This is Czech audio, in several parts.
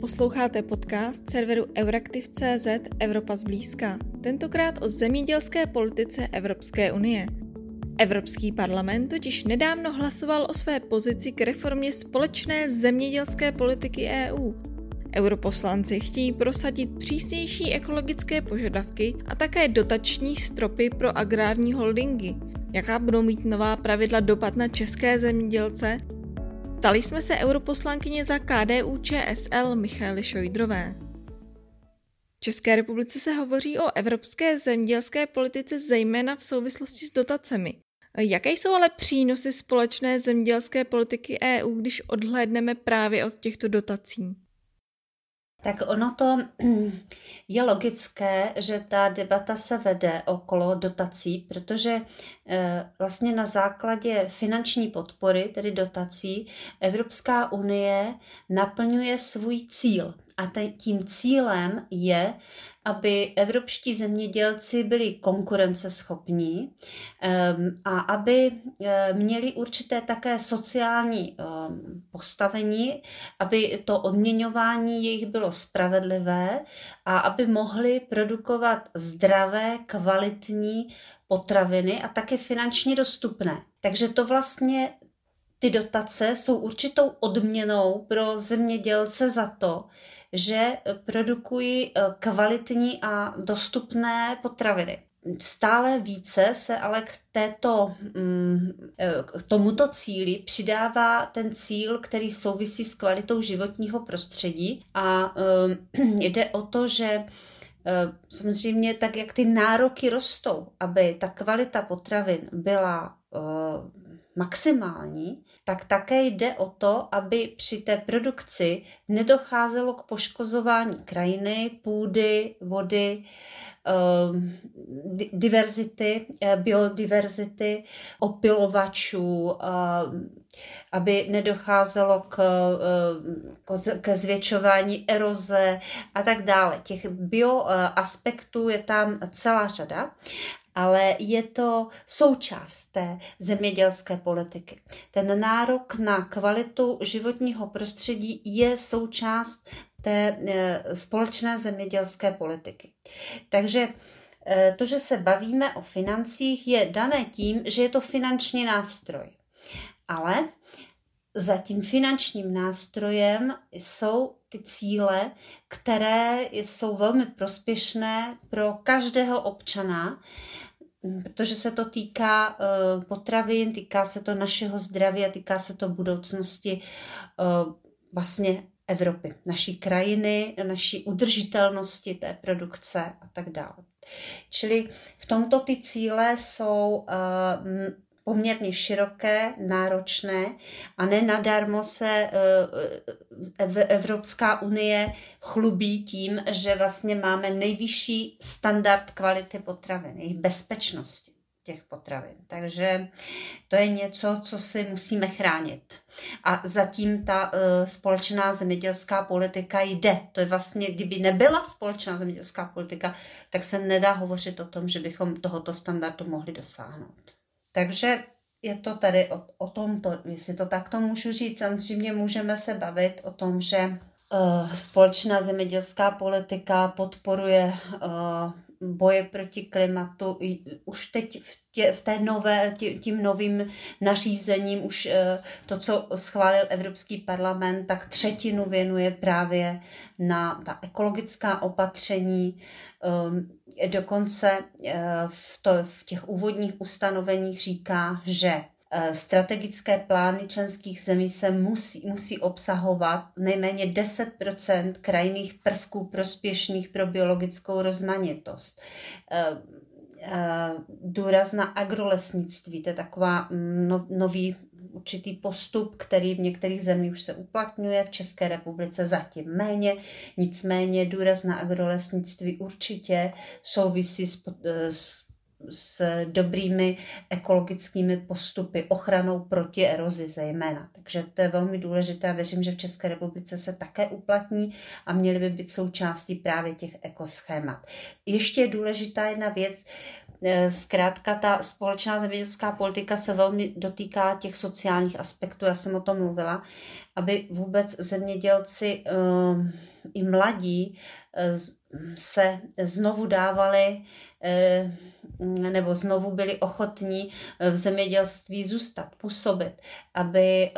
Posloucháte podcast serveru Euraktiv.cz Evropa zblízka, tentokrát o zemědělské politice Evropské unie. Evropský parlament totiž nedávno hlasoval o své pozici k reformě společné zemědělské politiky EU. Europoslanci chtějí prosadit přísnější ekologické požadavky a také dotační stropy pro agrární holdingy. Jaká budou mít nová pravidla dopad na české zemědělce Ptali jsme se europoslankyně za KDU ČSL Michaly Šojdrové. V České republice se hovoří o evropské zemědělské politice zejména v souvislosti s dotacemi. Jaké jsou ale přínosy společné zemědělské politiky EU, když odhlédneme právě od těchto dotací? Tak ono to je logické, že ta debata se vede okolo dotací, protože eh, vlastně na základě finanční podpory, tedy dotací, Evropská unie naplňuje svůj cíl. A tím cílem je aby evropští zemědělci byli konkurenceschopní ehm, a aby eh, měli určité také sociální ehm, postavení, aby to odměňování jejich bylo spravedlivé a aby mohli produkovat zdravé, kvalitní potraviny a také finančně dostupné. Takže to vlastně ty dotace jsou určitou odměnou pro zemědělce za to, že produkují eh, kvalitní a dostupné potraviny. Stále více se ale k, této, mm, eh, k tomuto cíli přidává ten cíl, který souvisí s kvalitou životního prostředí a eh, jde o to, že samozřejmě tak, jak ty nároky rostou, aby ta kvalita potravin byla maximální, tak také jde o to, aby při té produkci nedocházelo k poškozování krajiny, půdy, vody, ehm, diverzity, eh, biodiverzity, opilovačů, ehm, aby nedocházelo k, eh, ke zvětšování eroze a tak dále. Těch bioaspektů je tam celá řada ale je to součást té zemědělské politiky. Ten nárok na kvalitu životního prostředí je součást té e, společné zemědělské politiky. Takže e, to, že se bavíme o financích, je dané tím, že je to finanční nástroj. Ale za tím finančním nástrojem jsou ty cíle, které jsou velmi prospěšné pro každého občana, protože se to týká uh, potravin, týká se to našeho zdraví a týká se to budoucnosti uh, vlastně Evropy, naší krajiny, naší udržitelnosti té produkce a tak dále. Čili v tomto ty cíle jsou uh, poměrně široké, náročné a ne nadarmo se eh, Evropská unie chlubí tím, že vlastně máme nejvyšší standard kvality potravin, jejich bezpečnosti těch potravin. Takže to je něco, co si musíme chránit. A zatím ta uh, společná zemědělská politika jde. To je vlastně, kdyby nebyla společná zemědělská politika, tak se nedá hovořit o tom, že bychom tohoto standardu mohli dosáhnout. Takže je to tady o, o tomto, jestli to takto můžu říct. Samozřejmě můžeme se bavit o tom, že společná zemědělská politika podporuje uh, boje proti klimatu. Už teď v, tě, v té nové, tě, tím novým nařízením, už uh, to, co schválil Evropský parlament, tak třetinu věnuje právě na ta ekologická opatření. Dokonce v, to, v těch úvodních ustanoveních říká, že strategické plány členských zemí se musí, musí obsahovat nejméně 10% krajinných prvků prospěšných pro biologickou rozmanitost. Důraz na agrolesnictví, to je taková no, nový určitý postup, který v některých zemích už se uplatňuje, v České republice zatím méně, nicméně důraz na agrolesnictví určitě souvisí s, s s dobrými ekologickými postupy, ochranou proti erozi zejména. Takže to je velmi důležité a věřím, že v České republice se také uplatní a měly by být součástí právě těch ekoschémat. Ještě je důležitá jedna věc, zkrátka ta společná zemědělská politika se velmi dotýká těch sociálních aspektů, já jsem o tom mluvila, aby vůbec zemědělci eh, i mladí se znovu dávali nebo znovu byli ochotní v zemědělství zůstat, působit, aby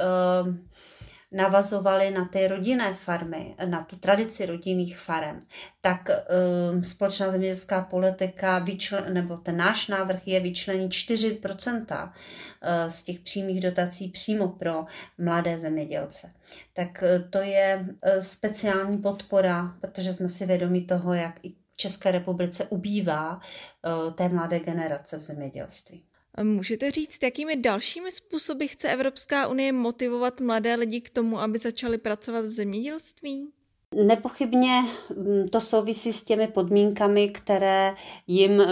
navazovali na ty rodinné farmy, na tu tradici rodinných farem, tak um, společná zemědělská politika, vyčlen, nebo ten náš návrh je vyčlenit 4% uh, z těch přímých dotací přímo pro mladé zemědělce. Tak uh, to je uh, speciální podpora, protože jsme si vědomi toho, jak i České republice ubývá té mladé generace v zemědělství. Můžete říct, jakými dalšími způsoby chce Evropská unie motivovat mladé lidi k tomu, aby začali pracovat v zemědělství? Nepochybně mm, to souvisí s těmi podmínkami, které jim eh,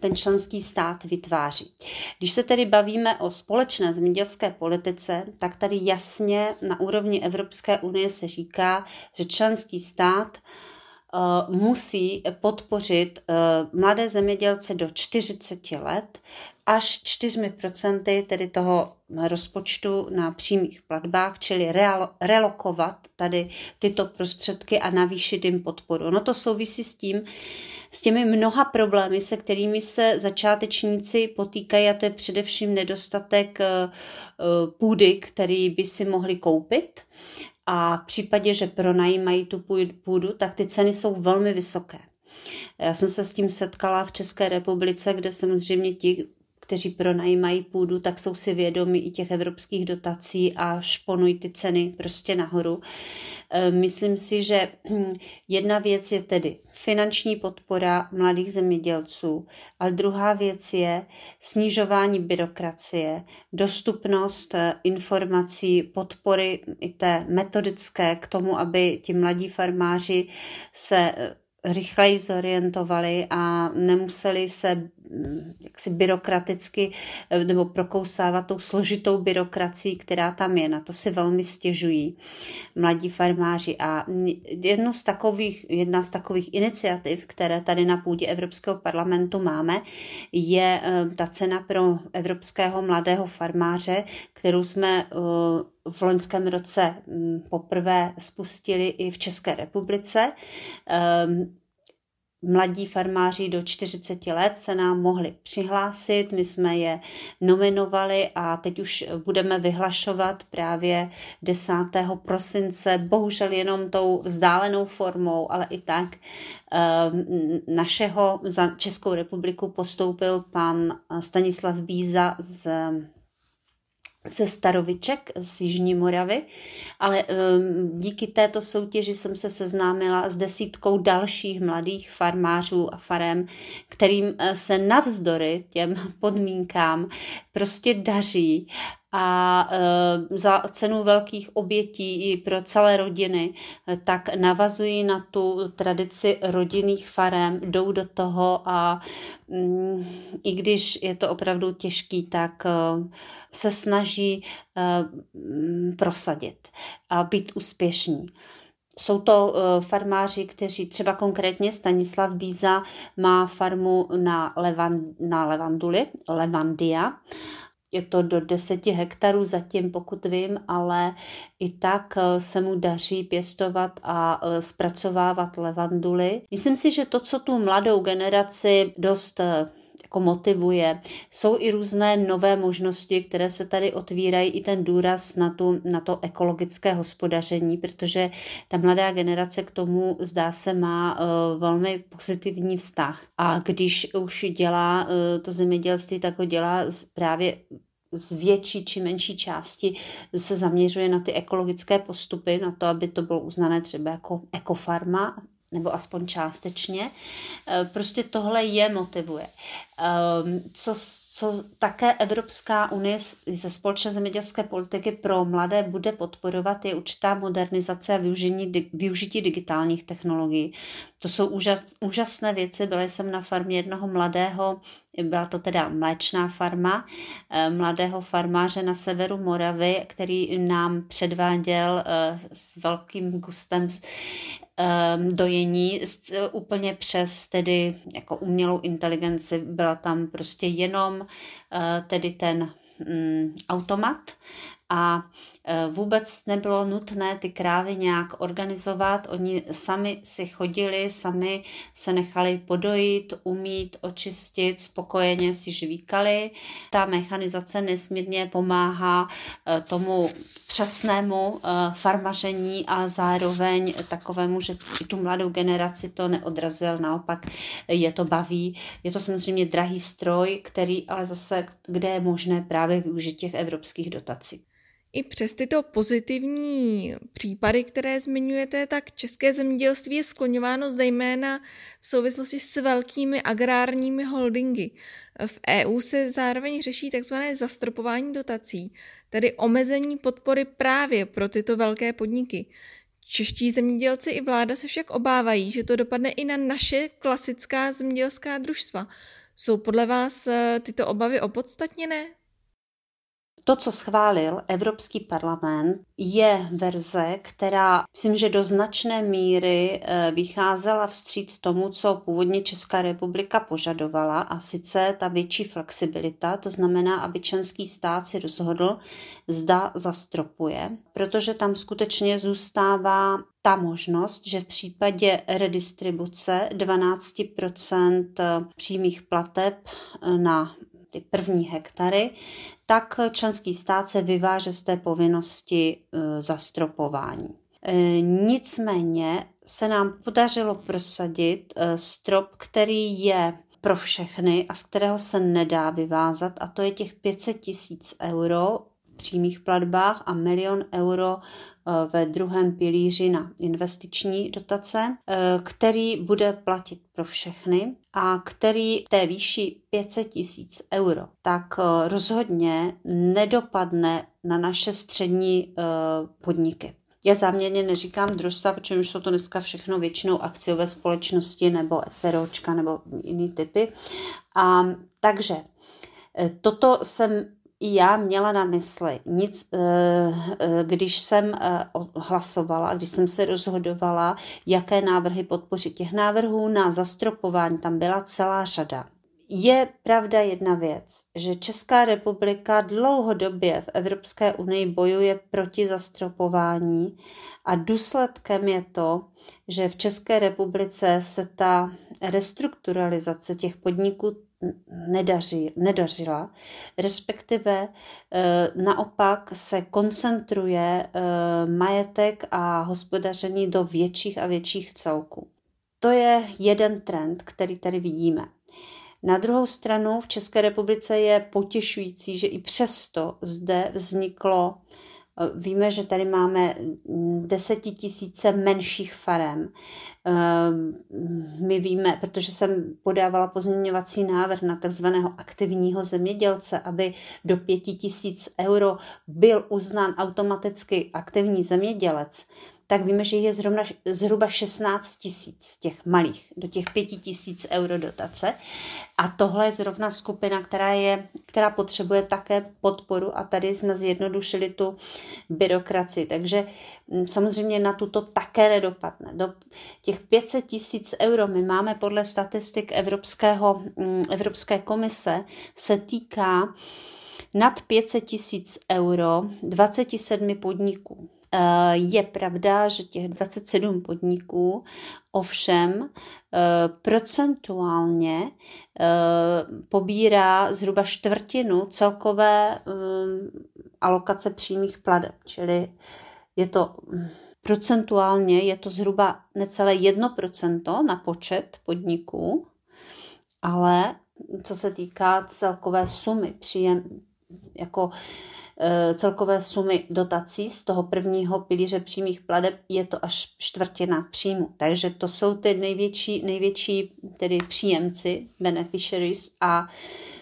ten členský stát vytváří. Když se tedy bavíme o společné zemědělské politice, tak tady jasně na úrovni Evropské unie se říká, že členský stát eh, musí podpořit eh, mladé zemědělce do 40 let až 4%, tedy toho rozpočtu na přímých platbách, čili relokovat tady tyto prostředky a navýšit jim podporu. No to souvisí s tím, s těmi mnoha problémy, se kterými se začátečníci potýkají, a to je především nedostatek eh, eh, půdy, který by si mohli koupit. A v případě, že pronajímají tu půdu, tak ty ceny jsou velmi vysoké. Já jsem se s tím setkala v České republice, kde samozřejmě ti kteří pronajímají půdu, tak jsou si vědomi i těch evropských dotací a šponují ty ceny prostě nahoru. E, myslím si, že jedna věc je tedy finanční podpora mladých zemědělců, ale druhá věc je snižování byrokracie, dostupnost e, informací, podpory i té metodické k tomu, aby ti mladí farmáři se e, rychleji zorientovali a nemuseli se jaksi byrokraticky eh, nebo prokousávat tou složitou byrokracií, která tam je. Na to si velmi stěžují mladí farmáři. A jednu z takových, jedna z takových iniciativ, které tady na půdě Evropského parlamentu máme, je eh, ta cena pro evropského mladého farmáře, kterou jsme eh, v loňském roce mm, poprvé spustili i v České republice. Mladí farmáři do 40 let se nám mohli přihlásit, my jsme je nominovali a teď už budeme vyhlašovat právě 10. prosince, bohužel jenom tou vzdálenou formou, ale i tak ehm, našeho za Českou republiku postoupil pan Stanislav Bíza z ze Staroviček z Jižní Moravy, ale um, díky této soutěži jsem se seznámila s desítkou dalších mladých farmářů a farem, kterým uh, se navzdory těm podmínkám prostě daří a e, za cenu velkých obětí i pro celé rodiny, e, tak navazují na tu tradici rodinných farem, jdou do toho a mm, i když je to opravdu těžký, tak e, se snaží mm, prosadit a být úspěšní. Jsou to farmáři, kteří třeba konkrétně Stanislav Bíza má farmu na, Levan, na Levanduli, Levandia, je to do 10 hektarů zatím, pokud vím, ale i tak eh, se mu daří pěstovat a eh, zpracovávat levanduly. Myslím si, že to, co tu mladou generaci dost eh, jako motivuje. Jsou i různé nové možnosti, které se tady otvírají, i ten důraz na, tu, na to ekologické hospodaření, protože ta mladá generace k tomu zdá se má uh, velmi pozitivní vztah. A když už dělá uh, to zemědělství, tak ho dělá právě z větší či menší části se zaměřuje na ty ekologické postupy, na to, aby to bylo uznané třeba jako ekofarma, nebo aspoň částečně. E, prostě tohle je motivuje. Ehm, co, co také Evropská unie ze společné zemědělské politiky pro mladé bude podporovat, je určitá modernizace a využití, využití digitálních technologií. To jsou úžas, úžasné věci. Byla jsem na farmě jednoho mladého, byla to teda mléčná farma, eh, mladého farmáře na severu Moravy, který nám předváděl eh, s velkým gustem um, dojení úplně přes tedy jako umělou inteligenci. Byla tam prostě jenom uh, tedy ten um, automat. A vůbec nebylo nutné ty krávy nějak organizovat. Oni sami si chodili, sami se nechali podojit, umít, očistit, spokojeně si žvíkali. Ta mechanizace nesmírně pomáhá e, tomu přesnému e, farmaření a zároveň takovému, že i tu mladou generaci to neodrazuje, ale naopak je to baví. Je to samozřejmě drahý stroj, který ale zase, kde je možné právě využít těch evropských dotací. I přes tyto pozitivní případy, které zmiňujete, tak české zemědělství je skloňováno zejména v souvislosti s velkými agrárními holdingy. V EU se zároveň řeší tzv. zastropování dotací, tedy omezení podpory právě pro tyto velké podniky. Čeští zemědělci i vláda se však obávají, že to dopadne i na naše klasická zemědělská družstva. Jsou podle vás eh, tyto obavy opodstatněné? To, co schválil Evropský parlament, je verze, která myslím, že do značné míry eh, vycházela vstříc tomu, co původně Česká republika požadovala, a sice ta větší flexibilita, to znamená, aby členský stát si rozhodl, zda zastropuje, protože tam skutečně zůstává ta možnost, že v případě redistribuce 12% přímých plateb na ty první hektary, tak členský stát se vyváže z té povinnosti e, zastropování. E, nicméně se nám podařilo prosadit e, strop, který je pro všechny a z kterého se nedá vyvázat a to je těch 500 tisíc euro přímých platbách a milion euro ve druhém pilíři na investiční dotace, který bude platit pro všechny a který v té výši 500 tisíc euro, tak eh, rozhodně nedopadne na naše střední eh, podniky. Já záměrně neříkám družstva, protože už jsou to dneska všechno většinou akciové společnosti nebo SROčka nebo jiný typy. A, takže eh, toto jsem i já měla na mysli. Nic, eh, eh, když jsem eh, hlasovala, když jsem se rozhodovala, jaké návrhy podpořit. Těch návrhů na zastropování tam byla celá řada. Je pravda jedna věc, že Česká republika dlouhodobě v Evropské unii bojuje proti zastropování a důsledkem je to, že v České republice se ta restrukturalizace těch podniků nedaří, nedařila, respektive e, naopak se koncentruje e, majetek a hospodaření do větších a větších celků. To je jeden trend, který tady vidíme. Na druhou stranu v České republice je potěšující, že i přesto zde vzniklo Víme, že tady máme desetitisíce menších farem. Ehm, my víme, protože jsem podávala pozměňovací návrh na takzvaného aktivního zemědělce, aby do pěti tisíc euro byl uznán automaticky aktivní zemědělec, tak víme, že je zhruba, zhruba 16 tisíc těch malých, do těch 5 tisíc euro dotace. A tohle je zrovna skupina, která, je, která potřebuje také podporu a tady jsme zjednodušili tu byrokracii. Takže mm, samozřejmě na tuto také nedopadne. Do těch 500 tisíc euro my máme podle statistik Evropského, mm, Evropské komise se týká nad 500 tisíc euro 27 podniků. Eh, je pravda, že těch 27 podniků ovšem eh, procentuálně eh, pobírá zhruba čtvrtinu celkové alokace přímých pladeb, čili je to procentuálně je to zhruba necelé 1% na počet podniků, ale co se týká celkové sumy příjem, jako celkové sumy dotací z toho prvního pilíře přímých pladeb je to až čtvrtina příjmu. Takže to jsou ty největší, největší tedy příjemci, beneficiaries a Eh,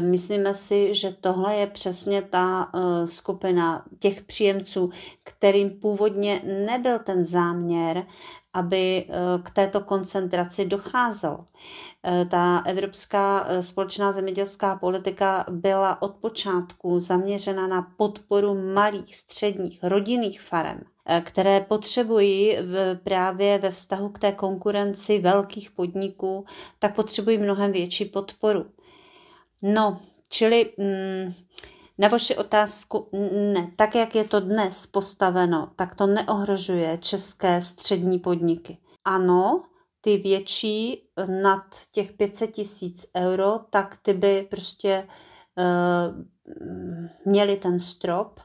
myslíme si, že tohle je přesně ta eh, skupina těch příjemců, kterým původně nebyl ten záměr, aby eh, k této koncentraci docházelo. Ta evropská společná zemědělská politika byla od počátku zaměřena na podporu malých, středních, rodinných farem, které potřebují v, právě ve vztahu k té konkurenci velkých podniků, tak potřebují mnohem větší podporu. No, čili mm, na vaši otázku, ne, tak jak je to dnes postaveno, tak to neohrožuje české střední podniky. Ano, ty větší nad těch 500 tisíc euro, tak ty by prostě uh, měli ten strop,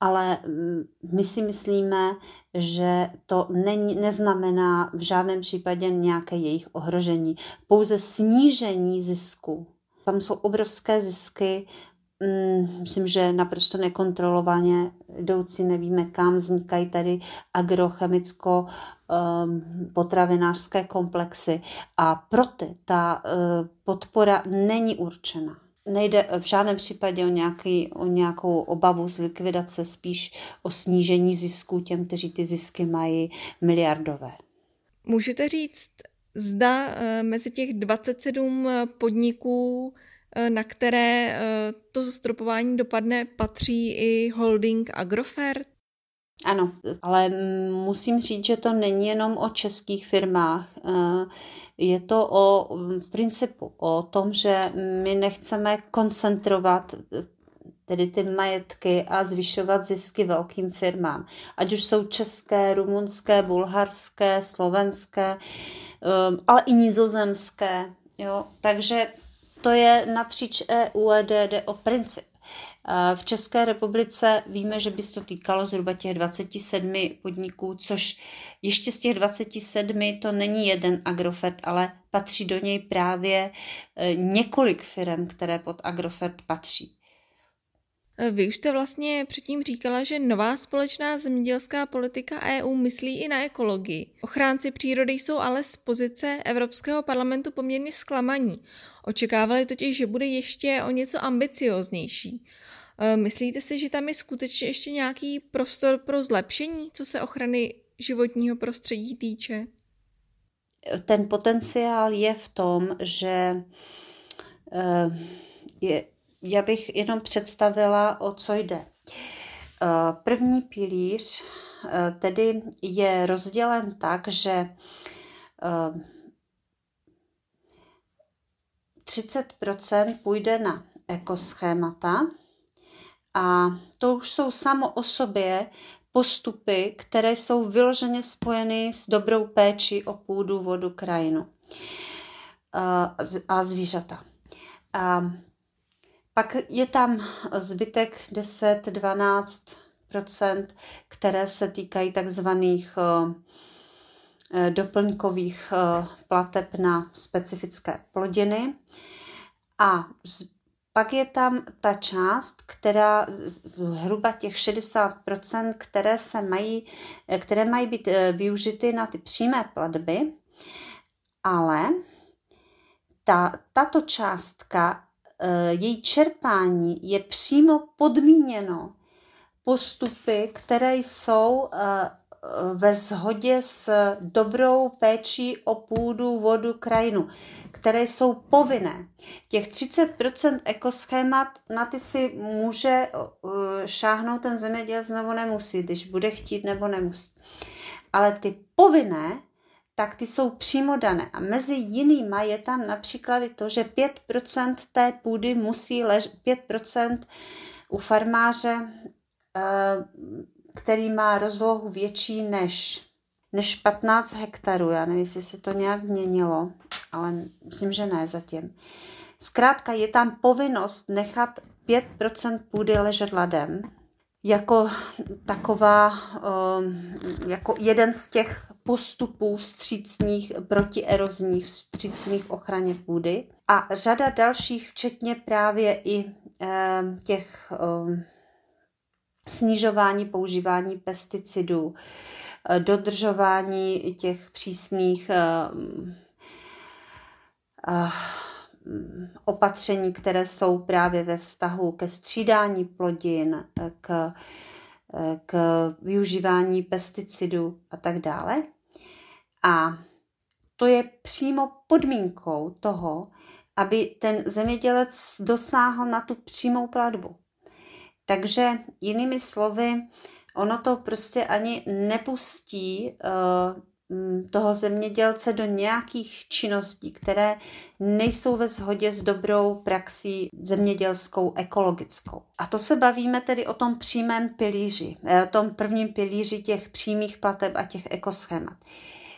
ale mm, my si myslíme, že to ne, neznamená v žádném případě nějaké jejich ohrožení, pouze snížení zisku tam jsou obrovské zisky, mm, myslím, že naprosto nekontrolovaně jdoucí, nevíme kam, vznikají tady agrochemicko um, potravinářské komplexy a pro ty ta uh, podpora není určena. Nejde v žádném případě o, nějaký, o nějakou obavu z likvidace, spíš o snížení zisků těm, kteří ty zisky mají miliardové. Můžete říct, zda eh, mezi těch 27 eh, podniků, eh, na které to zastropování dopadne, patří i holding Agrofert? Ano, ale musím říct, že to není jenom o českých firmách. Je to o principu, o tom, že my nechceme koncentrovat tedy ty majetky a zvyšovat zisky velkým firmám. Ať už jsou české, rumunské, bulharské, slovenské, Ehm, ale i nizozemské. Jo? Takže to je napříč EU a jde o princip. V České republice víme, že by se to týkalo zhruba těch 27 podniků, což ještě z těch 27 to není jeden Agrofert, ale patří do něj právě e, několik firm, které pod Agrofert patří. Vy už jste vlastně předtím říkala, že nová společná zemědělská politika EU myslí i na ekologii. Ochránci přírody jsou ale z pozice Evropského parlamentu poměrně zklamaní. Očekávali totiž, že bude ještě o něco ambicioznější. E, myslíte si, že tam je skutečně ještě nějaký prostor pro zlepšení, co se ochrany životního prostředí týče? Ten potenciál je v tom, že e, je, já bych jenom představila, o co jde. Eh, první pilíř eh, tedy je rozdělen tak, že 30 eh, půjde na ekoschémata a to už jsou samo o sobě postupy, které jsou vyloženě spojeny s dobrou péči o půdu, vodu, krajinu a zvířata. A pak je tam zbytek 10-12% které se týkají takzvaných eh, eh, doplňkových eh, plateb na specifické plodiny. A pak je tam ta část, která zhruba těch 60%, které, se mají, které mají být využity na ty přímé platby, ale ta, tato částka Eh, její čerpání je přímo podmíněno postupy, které jsou eh, ve shodě s dobrou péčí o půdu, vodu, krajinu, které jsou povinné. Těch 30% ekoschémat na ty si může eh, šáhnout ten zemědělec nebo nemusí, když bude chtít nebo nemusí. Ale ty povinné tak ty jsou přímo dané. A mezi jinýma je tam například to, že 5% té půdy musí ležet, 5% u farmáře, eh, který má rozlohu větší než, než 15 hektarů. Já nevím, jestli se to nějak měnilo, ale myslím, že ne zatím. Zkrátka je tam povinnost nechat 5% půdy ležet ladem, jako taková, eh, jako jeden z těch postupů vstřícných, protierozních, vstřícných ochraně půdy. A řada dalších, včetně právě i e, těch e, snižování používání pesticidů, e, dodržování těch přísných e, e, opatření, které jsou právě ve vztahu ke střídání plodin, k, k využívání pesticidů a tak dále. A to je přímo podmínkou toho, aby ten zemědělec dosáhl na tu přímou platbu. Takže jinými slovy, ono to prostě ani nepustí uh, toho zemědělce do nějakých činností, které nejsou ve shodě s dobrou praxí zemědělskou, ekologickou. A to se bavíme tedy o tom přímém pilíři, eh, o tom prvním pilíři těch přímých plateb a těch ekoschémat.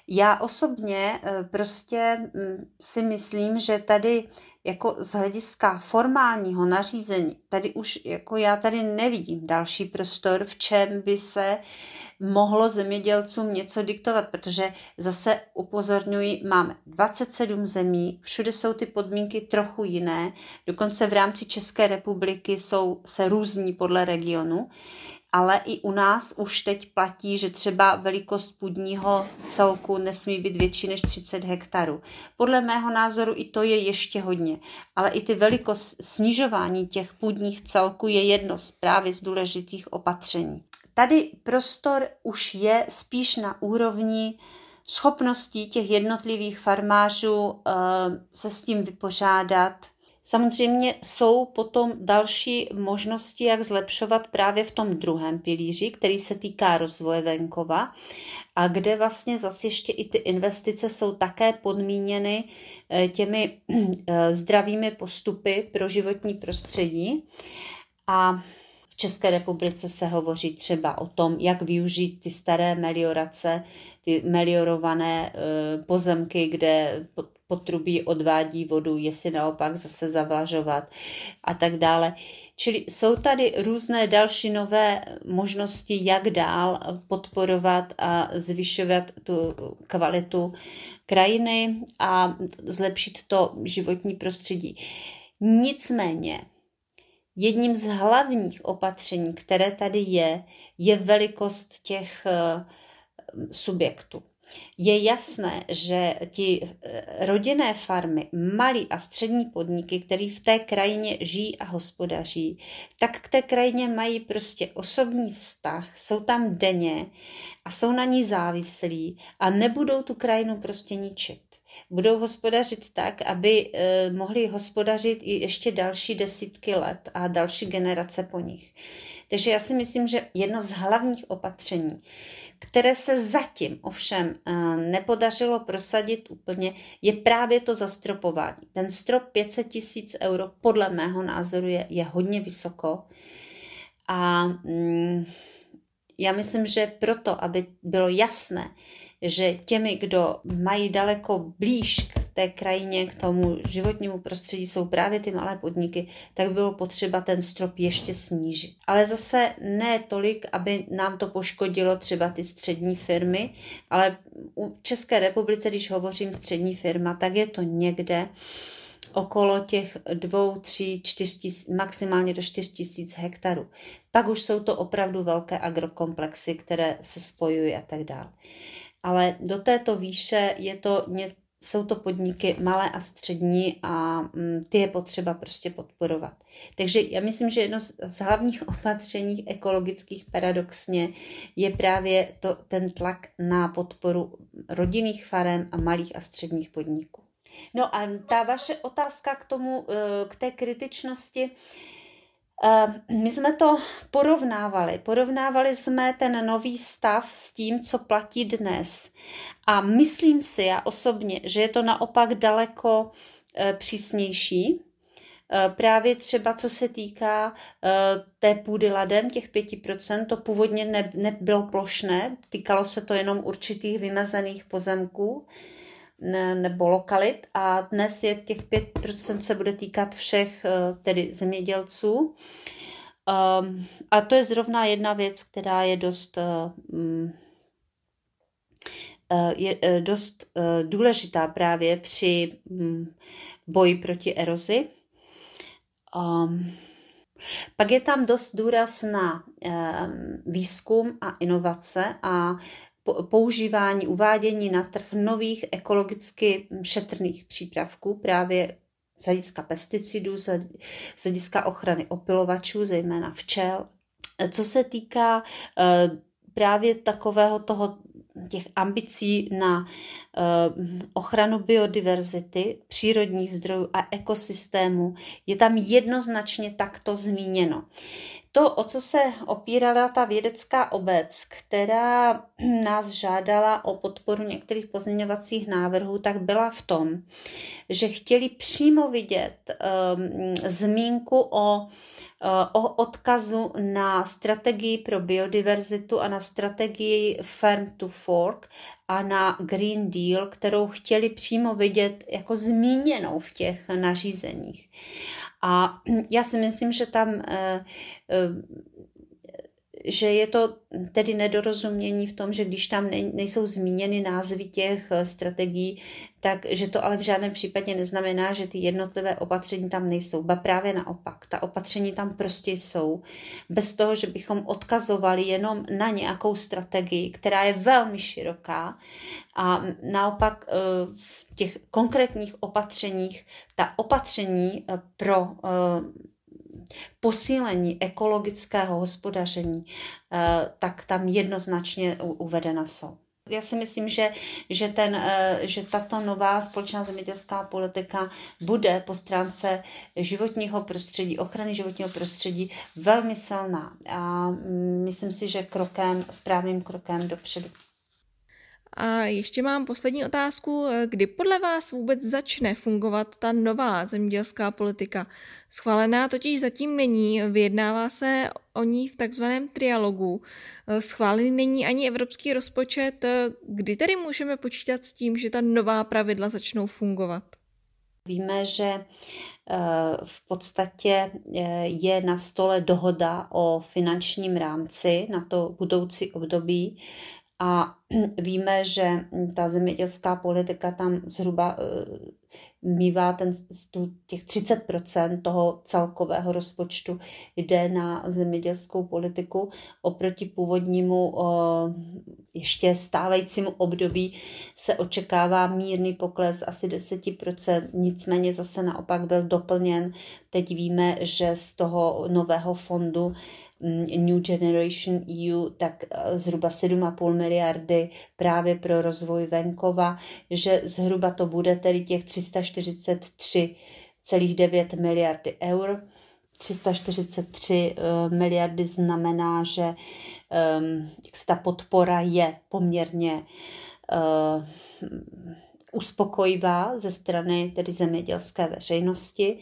Já osobně eh, prostě mm, si myslím, že tady jako z hlediska formálního nařízení, tady už jako já tady nevidím další prostor, v čem by se mohlo zemědělcům něco diktovat, protože zase upozorňuji, máme 27 zemí, všude jsou ty podmínky trochu jiné, dokonce v rámci České republiky jsou se různí podle regionu ale i u nás už teď platí, že třeba velikost půdního celku nesmí být větší než 30 hektarů. Podle mého názoru i to je ještě hodně, ale i ty velikost snižování těch půdních celků je jedno z právě z důležitých opatření. Tady prostor už je spíš na úrovni schopností těch jednotlivých farmářů eh, se s tím vypořádat, Samozřejmě jsou potom další možnosti, jak zlepšovat právě v tom druhém pilíři, který se týká rozvoje venkova a kde vlastně zase ještě i ty investice jsou také podmíněny eh, těmi eh, zdravými postupy pro životní prostředí. A v České republice se hovoří třeba o tom, jak využít ty staré meliorace, ty meliorované eh, pozemky, kde potrubí odvádí vodu, jestli naopak zase zavlažovat a tak dále. Čili jsou tady různé další nové možnosti, jak dál podporovat a zvyšovat tu kvalitu krajiny a zlepšit to životní prostředí. Nicméně, jedním z hlavních opatření, které tady je, je velikost těch eh, subjektů je jasné, že ti eh, rodinné farmy, malí a střední podniky, které v té krajině žijí a hospodaří, tak k té krajině mají prostě osobní vztah, jsou tam denně a jsou na ní závislí a nebudou tu krajinu prostě ničit. Budou hospodařit tak, aby eh, mohli hospodařit i ještě další desítky let a další generace po nich. Takže já si myslím, že jedno z hlavních opatření, které se zatím ovšem eh, nepodařilo prosadit úplně, je právě to zastropování. Ten strop 500 tisíc euro podle mého názoru je, je hodně vysoko a mm, já myslím, že proto, aby bylo jasné, že těmi, kdo mají daleko blíž k té krajině, k tomu životnímu prostředí jsou právě ty malé podniky, tak bylo potřeba ten strop ještě snížit. Ale zase ne tolik, aby nám to poškodilo třeba ty střední firmy, ale u České republice, když hovořím střední firma, tak je to někde okolo těch dvou, tří, čtyř tis, maximálně do čtyř tisíc hektarů. Pak už jsou to opravdu velké agrokomplexy, které se spojují a tak dále. Ale do této výše je to ně, jsou to podniky malé a střední a mm, ty je potřeba prostě podporovat. Takže já myslím, že jedno z hlavních opatření ekologických paradoxně je právě to, ten tlak na podporu rodinných farem a malých a středních podniků. No a ta vaše otázka k tomu, eh, k té kritičnosti, my jsme to porovnávali. Porovnávali jsme ten nový stav s tím, co platí dnes. A myslím si já osobně, že je to naopak daleko eh, přísnější, Právě třeba co se týká té půdy ladem, těch 5%, to původně nebylo plošné, týkalo se to jenom určitých vymezených pozemků ne, nebo lokalit a dnes je těch 5% se bude týkat všech eh, tedy zemědělců. Um, a to je zrovna jedna věc, která je dost, um, je dost uh, důležitá právě při um, boji proti erozi. Um, pak je tam dost důraz na um, výzkum a inovace a používání, uvádění na trh nových ekologicky šetrných přípravků právě z hlediska pesticidů, z hlediska ochrany opilovačů, zejména včel. Co se týká právě takového toho těch ambicí na ochranu biodiverzity, přírodních zdrojů a ekosystému je tam jednoznačně takto zmíněno. To, o co se opírala ta vědecká obec, která nás žádala o podporu některých pozměňovacích návrhů, tak byla v tom, že chtěli přímo vidět um, zmínku o, uh, o odkazu na strategii pro biodiverzitu a na strategii Farm to Fork a na Green Deal, kterou chtěli přímo vidět jako zmíněnou v těch nařízeních. A já si myslím, že tam eh, eh, že je to tedy nedorozumění v tom, že když tam nejsou zmíněny názvy těch eh, strategií, tak že to ale v žádném případě neznamená, že ty jednotlivé opatření tam nejsou. Ba právě naopak, ta opatření tam prostě jsou. Bez toho, že bychom odkazovali jenom na nějakou strategii, která je velmi široká a naopak eh, v těch konkrétních opatřeních, ta opatření eh, pro posílení ekologického hospodaření, eh, tak tam jednoznačně uvedena jsou. Já si myslím, že, že, ten, eh, že tato nová společná zemědělská politika bude po stránce životního prostředí, ochrany životního prostředí velmi silná. A myslím si, že krokem, správným krokem dopředu. A ještě mám poslední otázku. Kdy podle vás vůbec začne fungovat ta nová zemědělská politika? Schválená totiž zatím není, vyjednává se o ní v takzvaném trialogu. Schválený není ani evropský rozpočet. Kdy tedy můžeme počítat s tím, že ta nová pravidla začnou fungovat? Víme, že eh, v podstatě eh, je na stole dohoda o finančním rámci na to budoucí období. A víme, že ta zemědělská politika tam zhruba eh, mývá ten, těch 30% toho celkového rozpočtu jde na zemědělskou politiku oproti původnímu eh, ještě stávajícímu období se očekává mírný pokles asi 10%, nicméně zase naopak byl doplněn. Teď víme, že z toho nového fondu New Generation EU, tak eh, zhruba 7,5 miliardy právě pro rozvoj venkova, že zhruba to bude tedy těch 343,9 miliardy eur. 343 eh, miliardy znamená, že ehm, ta podpora je poměrně eh, uspokojivá ze strany tedy zemědělské veřejnosti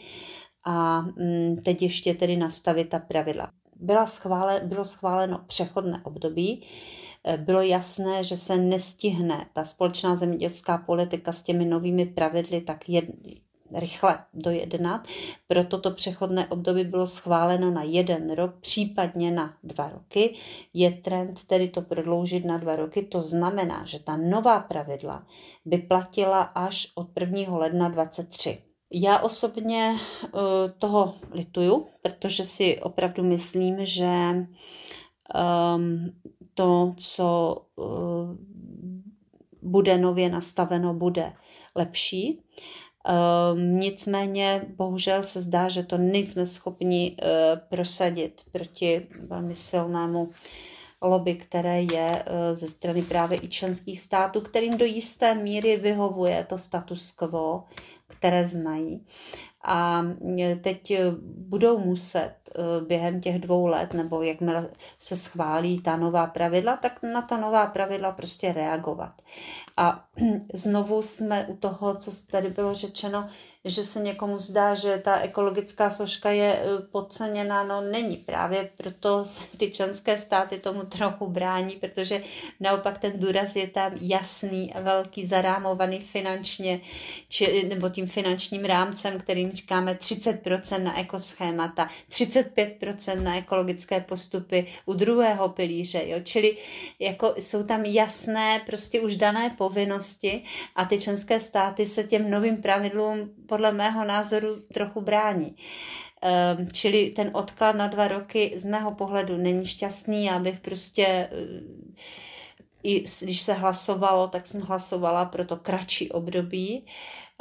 a mm, teď ještě tedy nastavit ta pravidla byla schvále, bylo schváleno přechodné období, eh, bylo jasné, že se nestihne ta společná zemědělská politika s těmi novými pravidly tak jed, rychle dojednat. Proto to přechodné období bylo schváleno na jeden rok, případně na dva roky. Je trend tedy to prodloužit na dva roky. To znamená, že ta nová pravidla by platila až od 1. ledna 2023. Já osobně eh, toho lituju, protože si opravdu myslím, že ehm, to, co eh, bude nově nastaveno, bude lepší. Ehm, nicméně bohužel se zdá, že to nejsme schopni eh, prosadit proti velmi silnému lobby, které je ze strany právě i členských států, kterým do jisté míry vyhovuje to status quo, které znají. A teď budou muset eh, během těch dvou let, nebo jakmile se schválí ta nová pravidla, tak na ta nová pravidla prostě reagovat. A znovu jsme u toho, co tady bylo řečeno, že se někomu zdá, že ta ekologická složka je e, podceněná, no není. Právě proto se ty členské státy tomu trochu brání, protože naopak ten důraz je tam jasný a velký, zarámovaný finančně, či, nebo tím finančním rámcem, kterým říkáme 30% na ekoschémata, 35% na ekologické postupy u druhého pilíře, jo? čili jako jsou tam jasné, prostě už dané povinnosti a ty členské státy se těm novým pravidlům podle mého názoru trochu brání. Ehm, čili ten odklad na dva roky z mého pohledu není šťastný. Já bych prostě, eh, i když se hlasovalo, tak jsem hlasovala pro to kratší období.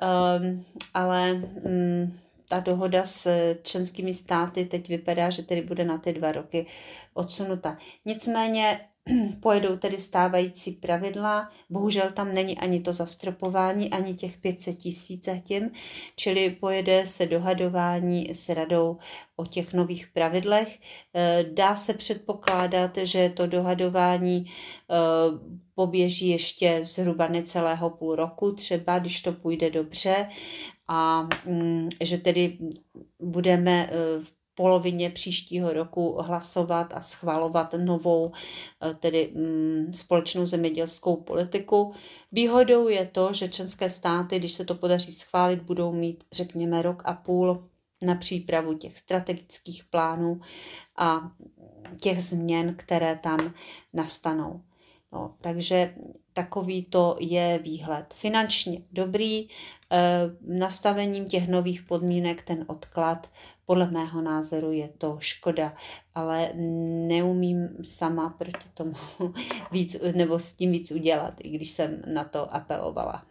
um, ale um, ta dohoda s členskými státy teď vypadá, že tedy bude na ty dva roky odsunuta. Nicméně pojedou tedy stávající pravidla, bohužel tam není ani to zastropování, ani těch 500 tisíc zatím, čili pojede se dohadování s radou o těch nových pravidlech. Eh, dá se předpokládat, že to dohadování eh, poběží ještě zhruba necelého půl roku, třeba když to půjde dobře, a mm, že tedy budeme eh, v polovině příštího roku hlasovat a schvalovat novou eh, tedy mm, společnou zemědělskou politiku. Výhodou je to, že členské státy, když se to podaří schválit, budou mít, řekněme, rok a půl na přípravu těch strategických plánů a těch změn, které tam nastanou. No, takže takový to je výhled. Finančně dobrý, e, nastavením těch nových podmínek ten odklad podle mého názoru je to škoda, ale neumím sama proti tomu víc, nebo s tím víc udělat, i když jsem na to apelovala.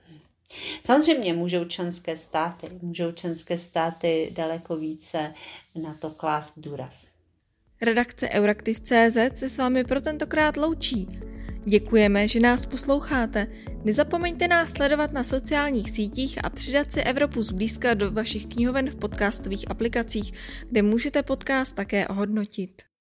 Samozřejmě můžou členské státy, můžou členské státy daleko více na to klást důraz. Redakce Euraktiv.cz se s vámi pro tentokrát loučí. Děkujeme, že nás posloucháte. Nezapomeňte nás sledovat na sociálních sítích a přidat si Evropu zblízka do vašich knihoven v podcastových aplikacích, kde můžete podcast také ohodnotit.